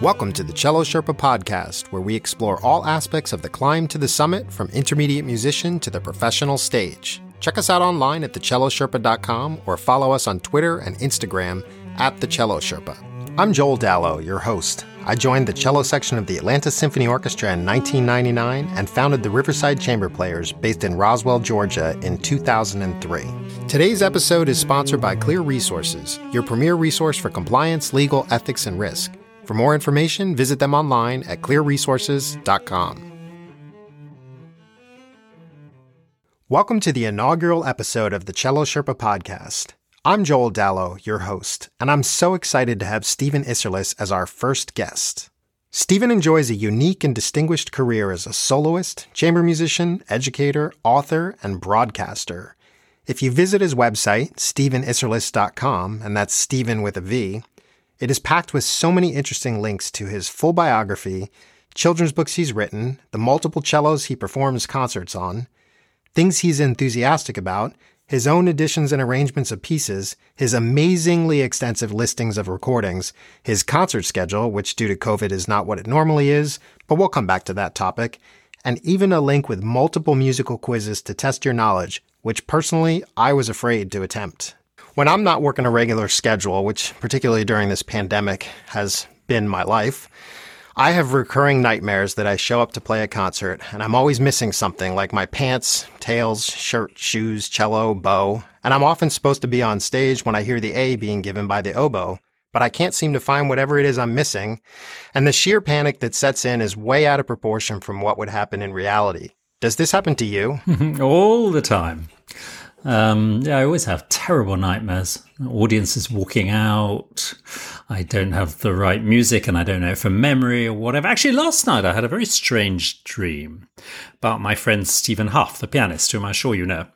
Welcome to the Cello Sherpa podcast, where we explore all aspects of the climb to the summit from intermediate musician to the professional stage. Check us out online at thecellosherpa.com or follow us on Twitter and Instagram at thecellosherpa. I'm Joel Dallow, your host. I joined the cello section of the Atlanta Symphony Orchestra in 1999 and founded the Riverside Chamber Players based in Roswell, Georgia in 2003. Today's episode is sponsored by Clear Resources, your premier resource for compliance, legal, ethics, and risk. For more information, visit them online at clearresources.com. Welcome to the inaugural episode of the Cello Sherpa podcast. I'm Joel Dallow, your host, and I'm so excited to have Steven Isserlis as our first guest. Steven enjoys a unique and distinguished career as a soloist, chamber musician, educator, author, and broadcaster. If you visit his website, stevenisserlis.com, and that's Steven with a V, it is packed with so many interesting links to his full biography, children's books he's written, the multiple cellos he performs concerts on, things he's enthusiastic about, his own editions and arrangements of pieces, his amazingly extensive listings of recordings, his concert schedule, which due to COVID is not what it normally is, but we'll come back to that topic, and even a link with multiple musical quizzes to test your knowledge, which personally I was afraid to attempt. When I'm not working a regular schedule, which particularly during this pandemic has been my life, I have recurring nightmares that I show up to play a concert and I'm always missing something like my pants, tails, shirt, shoes, cello, bow, and I'm often supposed to be on stage when I hear the A being given by the oboe, but I can't seem to find whatever it is I'm missing, and the sheer panic that sets in is way out of proportion from what would happen in reality. Does this happen to you? All the time. Um, yeah, I always have terrible nightmares. Audiences walking out. I don't have the right music and I don't know from memory or whatever. Actually, last night I had a very strange dream about my friend Stephen Hough, the pianist, whom I'm sure you know.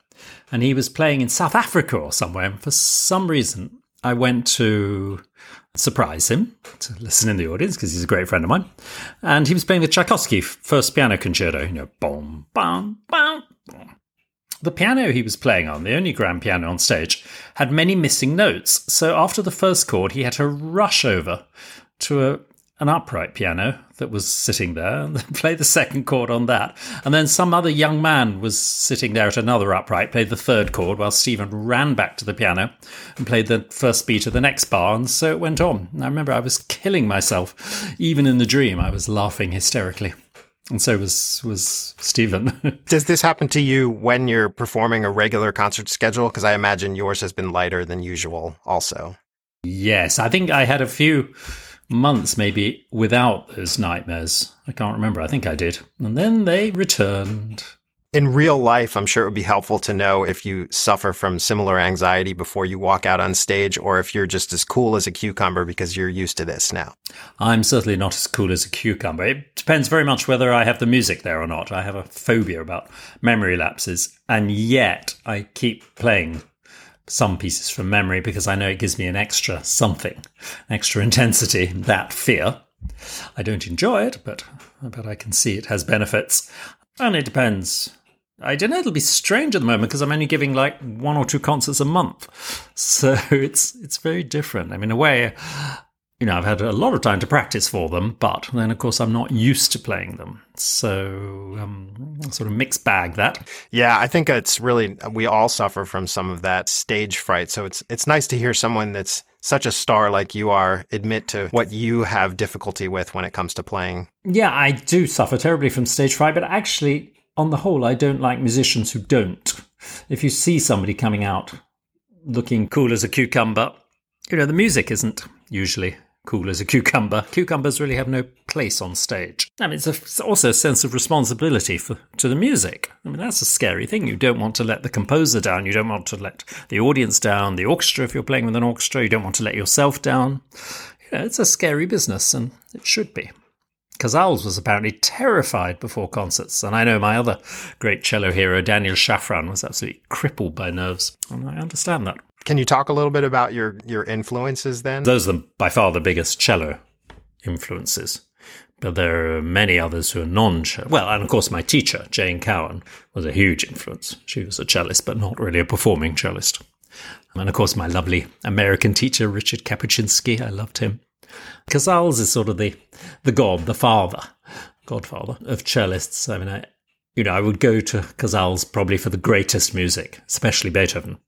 And he was playing in South Africa or somewhere. And for some reason, I went to surprise him to listen in the audience because he's a great friend of mine. And he was playing the Tchaikovsky first piano concerto, you know, boom, bam, bam, boom. The piano he was playing on, the only grand piano on stage, had many missing notes. So after the first chord, he had to rush over to a, an upright piano that was sitting there and play the second chord on that. And then some other young man was sitting there at another upright, played the third chord while Stephen ran back to the piano and played the first beat of the next bar. And so it went on. I remember I was killing myself. Even in the dream, I was laughing hysterically and so was was Stephen. Does this happen to you when you're performing a regular concert schedule? Because I imagine yours has been lighter than usual, also. Yes, I think I had a few months maybe without those nightmares. I can't remember. I think I did, and then they returned in real life, I'm sure it would be helpful to know if you suffer from similar anxiety before you walk out on stage or if you're just as cool as a cucumber because you're used to this now. I'm certainly not as cool as a cucumber. It depends very much whether I have the music there or not. I have a phobia about memory lapses, and yet I keep playing some pieces from memory because I know it gives me an extra something, extra intensity, that fear. I don't enjoy it, but but I can see it has benefits. And it depends I don't know. It'll be strange at the moment because I'm only giving like one or two concerts a month, so it's it's very different. I mean, in a way, you know, I've had a lot of time to practice for them, but then of course I'm not used to playing them, so um, sort of mixed bag that. Yeah, I think it's really we all suffer from some of that stage fright. So it's it's nice to hear someone that's such a star like you are admit to what you have difficulty with when it comes to playing. Yeah, I do suffer terribly from stage fright, but actually on the whole, I don't like musicians who don't. If you see somebody coming out looking cool as a cucumber, you know, the music isn't usually cool as a cucumber. Cucumbers really have no place on stage. I mean, it's, a, it's, also a sense of responsibility for, to the music. I mean, that's a scary thing. You don't want to let the composer down. You don't want to let the audience down, the orchestra, if you're playing with an orchestra. You don't want to let yourself down. You know, it's a scary business, and it should be. Casals was apparently terrified before concerts, and I know my other great cello hero, Daniel Shafran, was absolutely crippled by nerves, and I understand that. Can you talk a little bit about your your influences then? Those are by far the biggest cello influences. But there are many others who are non cello. Well, and of course, my teacher, Jane Cowan, was a huge influence. She was a cellist, but not really a performing cellist. And of course, my lovely American teacher, Richard Kapuscinski, I loved him. Casals is sort of the the god, the father, godfather of cellists. I mean, I, you know, I would go to Casals probably for the greatest music, especially Beethoven.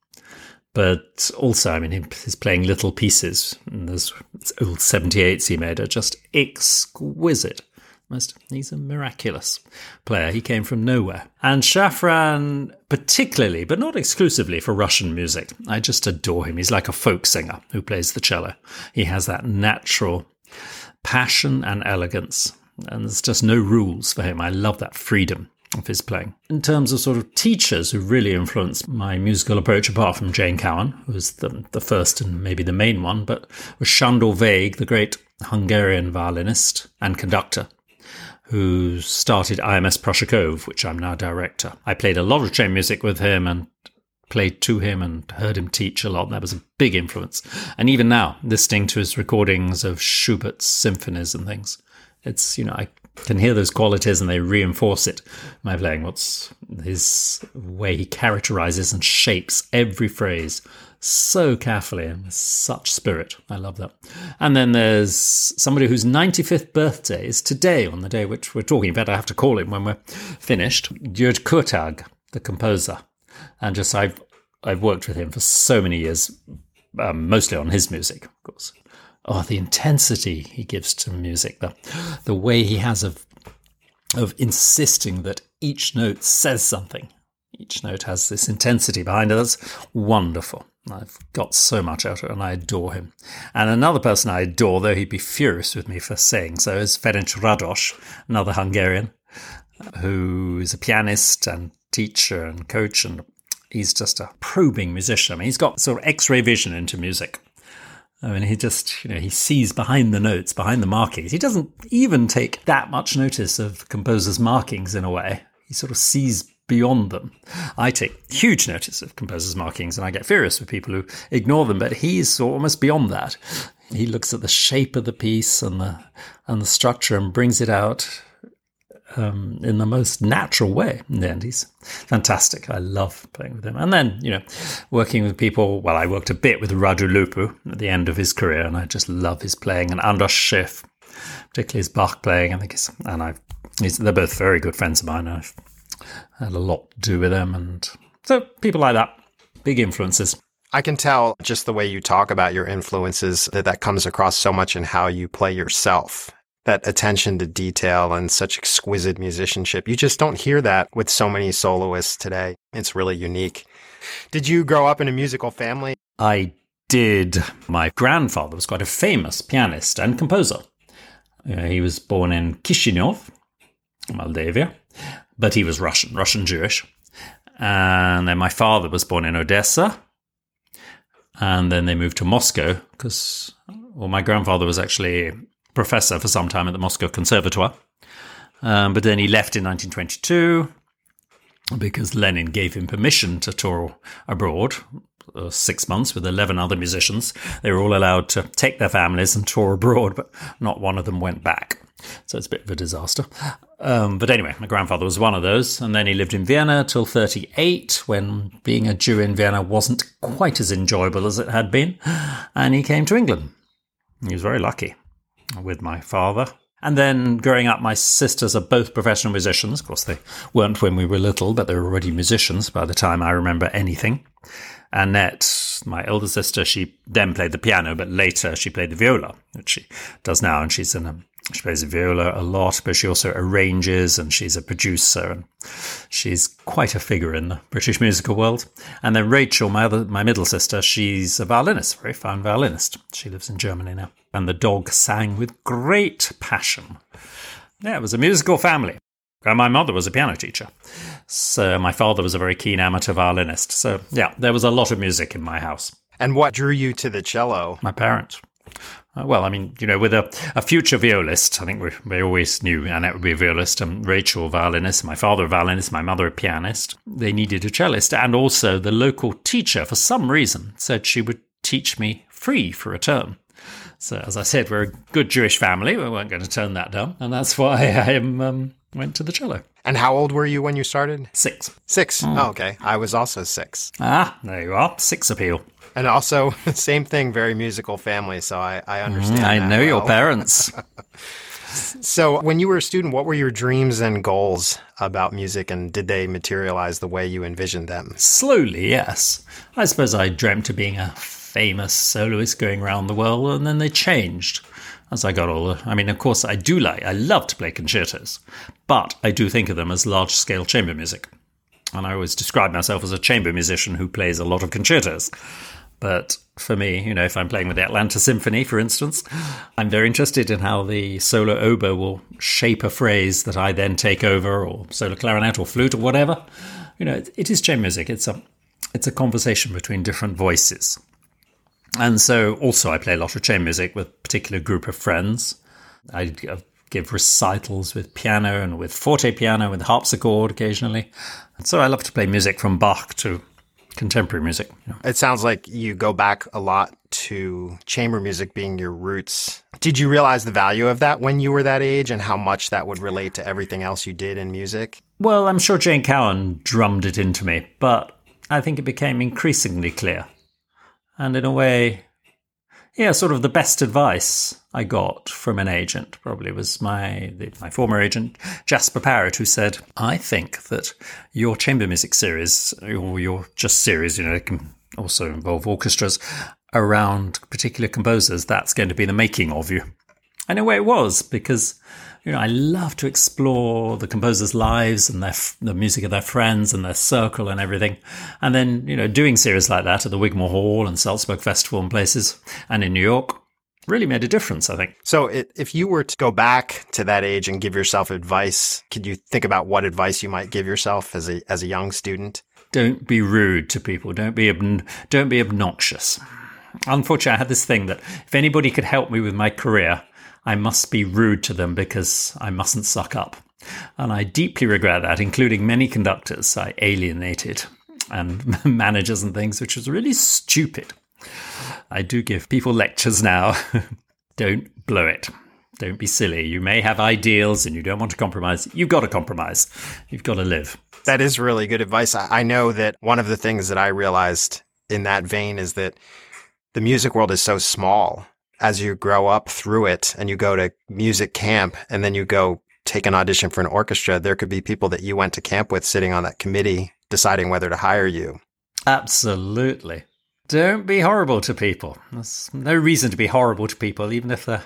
But also, I mean, he's playing little pieces. And those old 78s he made are just exquisite. Most, he's a miraculous player. He came from nowhere. And Shafran, particularly, but not exclusively for Russian music. I just adore him. He's like a folk singer who plays the cello. He has that natural passion and elegance. And there's just no rules for him. I love that freedom of his playing. In terms of sort of teachers who really influenced my musical approach, apart from Jane Cowan, who was the, the first and maybe the main one, but was Sándor Végh, the great Hungarian violinist and conductor who started IMS Prussia Cove, which I'm now director. I played a lot of chamber music with him and played to him and heard him teach a lot. That was a big influence. And even now, listening to his recordings of Schubert's symphonies and things, it's, you know, I can hear those qualities and they reinforce it. My playing, what's his way he characterizes and shapes every phrase so carefully and with such spirit. I love that. And then there's somebody whose 95th birthday is today, on the day which we're talking about. I have to call him when we're finished. György Kurtag, the composer. And just I've I've worked with him for so many years, um, mostly on his music, of course. Oh, the intensity he gives to music, the the way he has of of insisting that each note says something. Each note has this intensity behind it. That's wonderful. I've got so much out of it and I adore him. And another person I adore, though he'd be furious with me for saying so, is Ferenc Rados, another Hungarian, uh, who is a pianist and teacher and coach. And he's just a probing musician. I mean, he's got sort of x ray vision into music. I mean, he just, you know, he sees behind the notes, behind the markings. He doesn't even take that much notice of composers' markings in a way. He sort of sees beyond them. I take huge notice of composers' markings and I get furious with people who ignore them, but he's almost beyond that. He looks at the shape of the piece and the and the structure and brings it out um, in the most natural way. And he's fantastic. I love playing with him. And then, you know, working with people. Well, I worked a bit with Radu Lupu at the end of his career, and I just love his playing. And Andras Schiff, particularly his Bach playing. I think he's, and I, they're both very good friends of mine. I've had a lot to do with them. And so people like that, big influences. I can tell just the way you talk about your influences that that comes across so much in how you play yourself. That attention to detail and such exquisite musicianship. You just don't hear that with so many soloists today. It's really unique. Did you grow up in a musical family? I did. My grandfather was quite a famous pianist and composer. Uh, he was born in Kishinev, Moldavia, but he was Russian, Russian Jewish. And then my father was born in Odessa. And then they moved to Moscow because, well, my grandfather was actually professor for some time at the Moscow Conservatoire. Um, but then he left in 1922 because Lenin gave him permission to tour abroad. Uh, six months with 11 other musicians. They were all allowed to take their families and tour abroad, but not one of them went back. So it's a bit of a disaster. Um, but anyway, my grandfather was one of those. And then he lived in Vienna till 38, when being a Jew in Vienna wasn't quite as enjoyable as it had been. And he came to England. He was very lucky with my father. And then growing up, my sisters are both professional musicians. Of course, they weren't when we were little, but they were already musicians by the time I remember anything. Annette, my elder sister, she then played the piano, but later she played the viola, which she does now, and she's in a she plays the viola a lot, but she also arranges and she's a producer and she's quite a figure in the British musical world. And then Rachel, my other, my middle sister, she's a violinist, a very fine violinist. She lives in Germany now. And the dog sang with great passion. Yeah, it was a musical family. And my mother was a piano teacher. So my father was a very keen amateur violinist. So yeah, there was a lot of music in my house. And what drew you to the cello? My parents. Uh, well, I mean, you know, with a, a future violist, I think we, we always knew Annette would be a violist, and Rachel a violinist, my father a violinist, my mother a pianist. They needed a cellist, and also the local teacher, for some reason, said she would teach me free for a term. So, as I said, we're a good Jewish family. We weren't going to turn that down, and that's why I am, um, went to the cello. And how old were you when you started? Six. Six. Oh, okay. I was also six. Ah, there you are. Six appeal. And also, same thing, very musical family. So I, I understand. I that know your parents. So, when you were a student, what were your dreams and goals about music, and did they materialize the way you envisioned them? Slowly, yes. I suppose I dreamt of being a famous soloist going around the world, and then they changed as I got older. I mean, of course, I do like, I love to play concertos, but I do think of them as large scale chamber music. And I always describe myself as a chamber musician who plays a lot of concertos. But for me, you know, if I'm playing with the Atlanta Symphony, for instance, I'm very interested in how the solo oboe will shape a phrase that I then take over, or solo clarinet, or flute, or whatever. You know, it, it is chamber music. It's a it's a conversation between different voices. And so, also, I play a lot of chamber music with a particular group of friends. I give recitals with piano and with forte piano, with harpsichord occasionally. And so, I love to play music from Bach to contemporary music. You know. It sounds like you go back a lot to chamber music being your roots. Did you realize the value of that when you were that age and how much that would relate to everything else you did in music? Well, I'm sure Jane Cowan drummed it into me, but I think it became increasingly clear. And in a way, yeah, sort of the best advice I got from an agent probably was my my former agent Jasper Parrott, who said, "I think that your chamber music series or your just series, you know, it can also involve orchestras around particular composers. That's going to be the making of you." And in a way, it was because you know, I love to explore the composers' lives and their the music of their friends and their circle and everything. And then, you know, doing series like that at the Wigmore Hall and Salzburg Festival and places and in New York really made a difference, I think. So, it, if you were to go back to that age and give yourself advice, could you think about what advice you might give yourself as a as a young student? Don't be rude to people. Don't be don't be obnoxious. Unfortunately, I had this thing that if anybody could help me with my career, I must be rude to them because I mustn't suck up. And I deeply regret that, including many conductors I alienated and managers and things, which was really stupid. I do give people lectures now. don't blow it. Don't be silly. You may have ideals and you don't want to compromise. You've got to compromise. You've got to live. That is really good advice. I know that one of the things that I realized in that vein is that the music world is so small as you grow up through it and you go to music camp and then you go take an audition for an orchestra, there could be people that you went to camp with sitting on that committee deciding whether to hire you. Absolutely. Don't be horrible to people. There's no reason to be horrible to people, even if they're,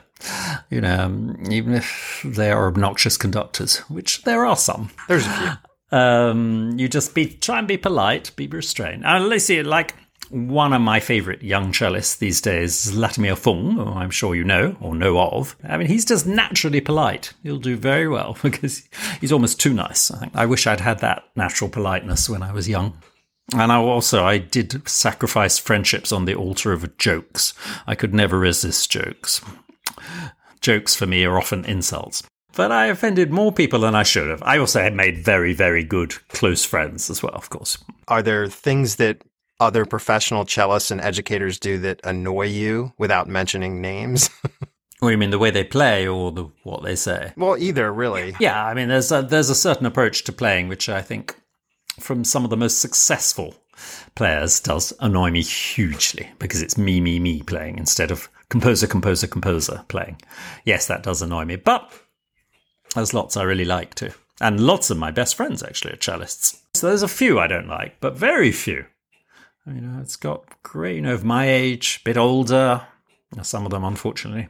you know, um, even if they are obnoxious conductors, which there are some. There's a few. Um, you just be try and be polite, be restrained. And let's see, like one of my favourite young cellists these days is Fung, who I'm sure you know or know of. I mean, he's just naturally polite. He'll do very well because he's almost too nice. I think I wish I'd had that natural politeness when I was young. And I also I did sacrifice friendships on the altar of jokes. I could never resist jokes. Jokes for me are often insults. But I offended more people than I should have. I also had made very, very good close friends as well, of course. Are there things that other professional cellists and educators do that annoy you without mentioning names? What you mean the way they play or the what they say? well, either really. Yeah, I mean there's a, there's a certain approach to playing which I think from some of the most successful players does annoy me hugely because it's me me me playing instead of composer composer composer playing. Yes, that does annoy me, but there's lots I really like too. And lots of my best friends actually are cellists. So there's a few I don't like, but very few. You uh, know, it's got great, you know, of my age, a bit older. Some of them, unfortunately,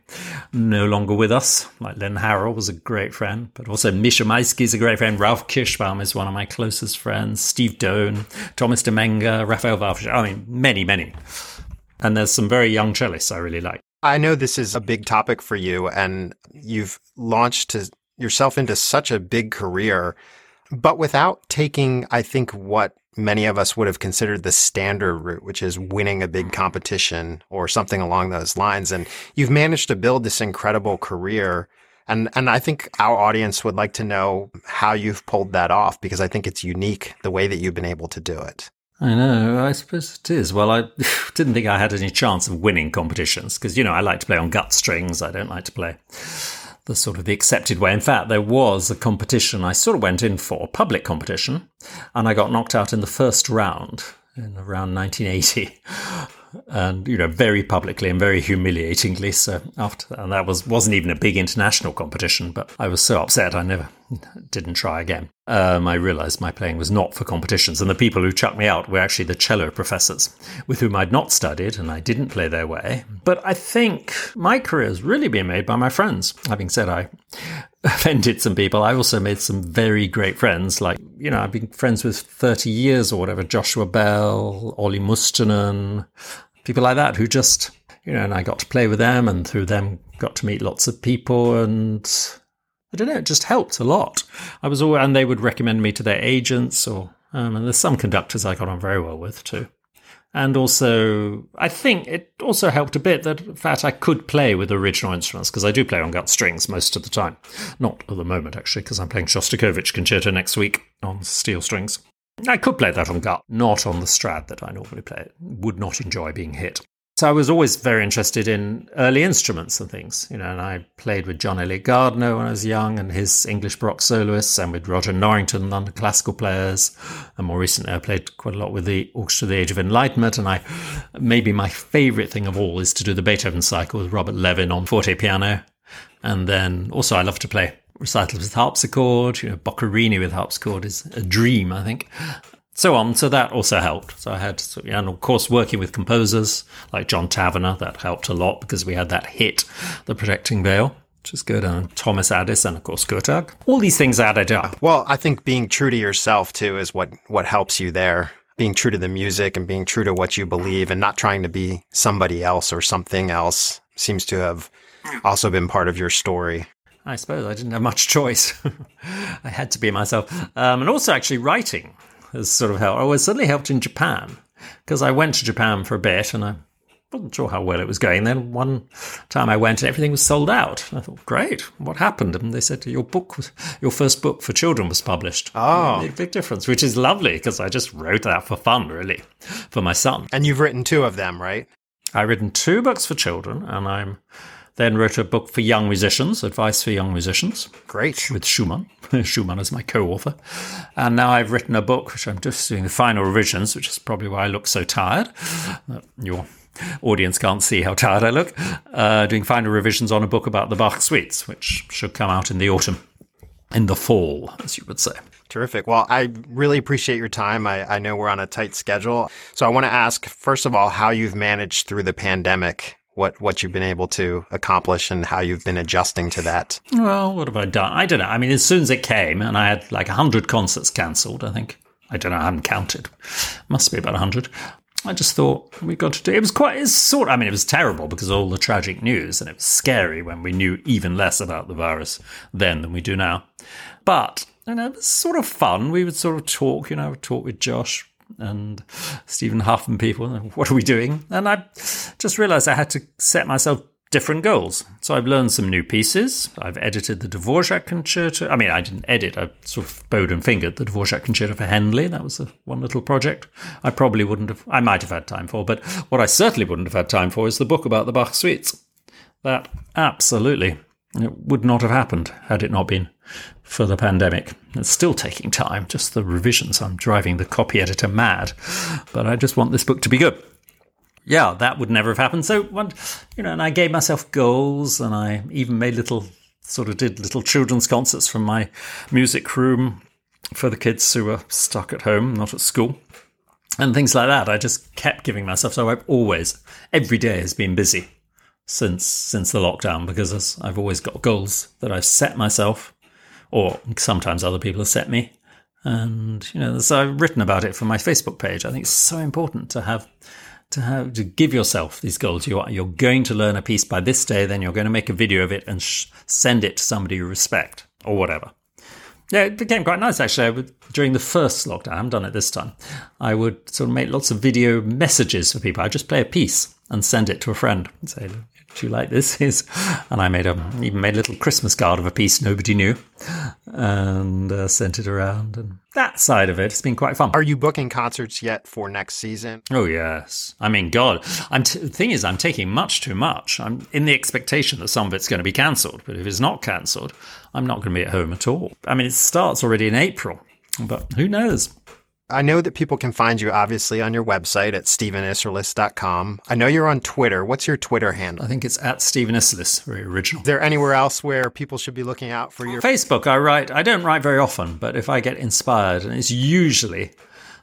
no longer with us. Like Lynn Harrell was a great friend, but also Misha Maisky is a great friend. Ralph Kirshbaum is one of my closest friends. Steve Doane, Thomas Demenga, Raphael Walfisch. I mean, many, many. And there's some very young cellists I really like. I know this is a big topic for you, and you've launched yourself into such a big career, but without taking, I think, what many of us would have considered the standard route, which is winning a big mm. competition or something along those lines. And you've managed to build this incredible career. And, and I think our audience would like to know how you've pulled that off because I think it's unique the way that you've been able to do it. I know, I suppose it is. Well, I didn't think I had any chance of winning competitions because, you know, I like to play on gut strings. I don't like to play the sort of the accepted way. In fact, there was a competition I sort of went in for, a public competition, and I got knocked out in the first round in around 1980 and you know very publicly and very humiliatingly so after and that was wasn't even a big international competition but i was so upset i never didn't try again um, i realized my playing was not for competitions and the people who chucked me out were actually the cello professors with whom i'd not studied and i didn't play their way but i think my career has really been made by my friends having said i offended some people. I also made some very great friends. Like, you know, I've been friends with 30 years or whatever, Joshua Bell, Olli Mustonen, people like that who just, you know, and I got to play with them and through them got to meet lots of people and I don't know, it just helped a lot. I was all, and they would recommend me to their agents or, um, and there's some conductors I got on very well with too. And also, I think it also helped a bit that, in fact, I could play with original instruments because I do play on gut strings most of the time. Not at the moment, actually, because I'm playing Shostakovich Concerto next week on steel strings. I could play that on gut, not on the Strad that I normally play. Would not enjoy being hit. So I was always very interested in early instruments and things, you know, and I played with John Eliot Gardiner when I was young and his English Baroque soloists and with Roger Norrington, London classical players. And more recently, I played quite a lot with the Orchestra of the Age of Enlightenment. And I, maybe my favorite thing of all is to do the Beethoven cycle with Robert Levin on forte piano. And then also I love to play recitals with harpsichord, you know, Boccherini with harpsichord is a dream, I think so on. So that also helped. So I had, and of course, working with composers like John Tavener, that helped a lot because we had that hit, The Protecting Veil. Which is good, and Thomas Adès, and of course Kurtag. All these things added up. Well, I think being true to yourself too is what what helps you there. Being true to the music and being true to what you believe, and not trying to be somebody else or something else, seems to have also been part of your story. I suppose I didn't have much choice. I had to be myself. Um, and also, actually, writing has sort of helped. Oh, it certainly helped in Japan because I went to Japan for a bit and I wasn't sure how well it was going. Then one time I went and everything was sold out. I thought, great, what happened? And they said your book, was, your first book for children was published. Oh, made a big difference, which is lovely because I just wrote that for fun, really, for my son. And you've written two of them, right? I've written two books for children, and I'm then wrote a book for young musicians, Advice for Young Musicians. Great. With Schumann. Schumann is my co author. And now I've written a book, which I'm just doing the final revisions, which is probably why I look so tired. Uh, your audience can't see how tired I look. Uh, doing final revisions on a book about the Bach suites, which should come out in the autumn, in the fall, as you would say. Terrific. Well, I really appreciate your time. I, I know we're on a tight schedule. So I want to ask, first of all, how you've managed through the pandemic what what you've been able to accomplish and how you've been adjusting to that. Well, what have I done? I don't know. I mean, as soon as it came, and I had like hundred concerts cancelled. I think I don't know. I haven't counted. Must be about hundred. I just thought we got to do. It was quite. It's sort. I mean, it was terrible because of all the tragic news, and it was scary when we knew even less about the virus then than we do now. But you know, it was sort of fun. We would sort of talk. You know, talk with Josh and Stephen Hough and people. What are we doing? And I just realized I had to set myself different goals. So I've learned some new pieces. I've edited the Dvorak concerto. I mean, I didn't edit. I sort of bowed and fingered the Dvorak concerto for Henle. That was a, one little project. I probably wouldn't have. I might have had time for, but what I certainly wouldn't have had time for is the book about the Bach suites. That absolutely it would not have happened had it not been for the pandemic. It's still taking time, just the revisions. I'm driving the copy editor mad, but I just want this book to be good. Yeah, that would never have happened. So, you know, and I gave myself goals, and I even made little, sort of did little children's concerts from my music room for the kids who were stuck at home, not at school, and things like that. I just kept giving myself. So I've always, every day has been busy since since the lockdown because I've always got goals that I've set myself, or sometimes other people have set me. And you know, so I've written about it for my Facebook page. I think it's so important to have to have to give yourself these goals. You are you're going to learn a piece by this day, then you're going to make a video of it and sh- send it to somebody you respect or whatever. Yeah, it became quite nice actually. Would, during the first lockdown, I haven't done it this time. I would sort of make lots of video messages for people. I just play a piece and send it to a friend and say, do you like this? Is and I made a even made a little Christmas card of a piece nobody knew, and uh, sent it around. And that side of it has been quite fun. Are you booking concerts yet for next season? Oh yes. I mean, God, I'm t- the thing is, I'm taking much too much. I'm in the expectation that some of it's going to be cancelled, but if it's not cancelled, I'm not going to be at home at all. I mean, it starts already in April, but who knows? I know that people can find you obviously on your website at stevenisserlis.com. I know you're on Twitter. What's your Twitter handle? I think it's at Steven Isserlis, very original. Is there anywhere else where people should be looking out for your Facebook? I write. I don't write very often, but if I get inspired, and it's usually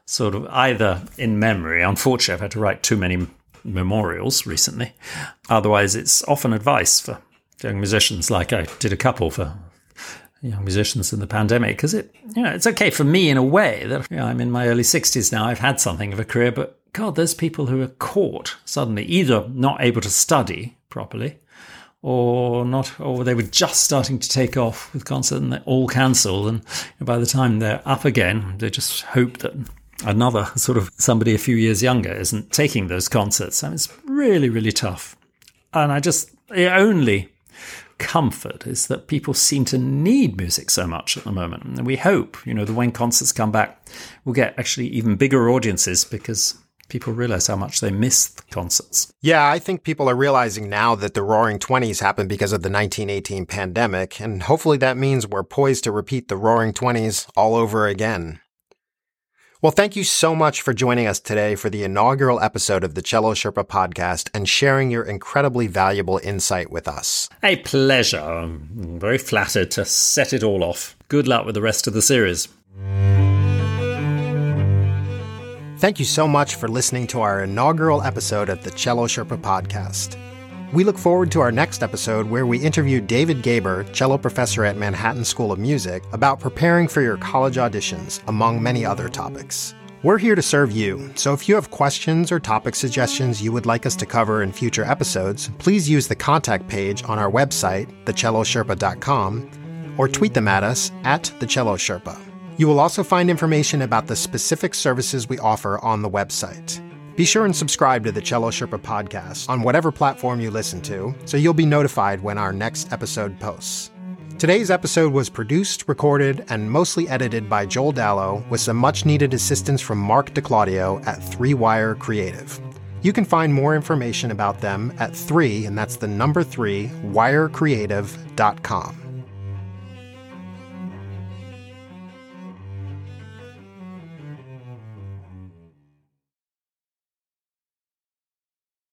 sort of either in memory. Unfortunately, I've had to write too many memorials recently. Otherwise, it's often advice for young musicians, like I did a couple for young musicians in the pandemic because it you know it's okay for me in a way that you know, I'm in my early 60s now I've had something of a career but god there's people who are caught suddenly either not able to study properly or not or they were just starting to take off with concert and they're all cancelled and by the time they're up again they just hope that another sort of somebody a few years younger isn't taking those concerts. I mean, it's really really tough. And I just it only comfort is that people seem to need music so much at the moment. And we hope, you know, that when concerts come back, we'll get actually even bigger audiences because people realize how much they miss the concerts. Yeah, I think people are realizing now that the Roaring Twenties happened because of the 1918 pandemic, and hopefully that means we're poised to repeat the Roaring Twenties all over again. Well, thank you so much for joining us today for the inaugural episode of the Cello Sherpa podcast and sharing your incredibly valuable insight with us. A pleasure. I'm very flattered to set it all off. Good luck with the rest of the series. Thank you so much for listening to our inaugural episode of the Cello Sherpa podcast. We look forward to our next episode where we interview David Geber, cello professor at Manhattan School of Music, about preparing for your college auditions, among many other topics. We're here to serve you, so if you have questions or topic suggestions you would like us to cover in future episodes, please use the contact page on our website, thecellosherpa.com, or tweet them at us at thecellosherpa. You will also find information about the specific services we offer on the website. Be sure and subscribe to the Cello Sherpa podcast on whatever platform you listen to, so you'll be notified when our next episode posts. Today's episode was produced, recorded, and mostly edited by Joel Dallow with some much needed assistance from Mark DeClaudio at Three Wire Creative. You can find more information about them at 3, and that's the number 3, wirecreative.com.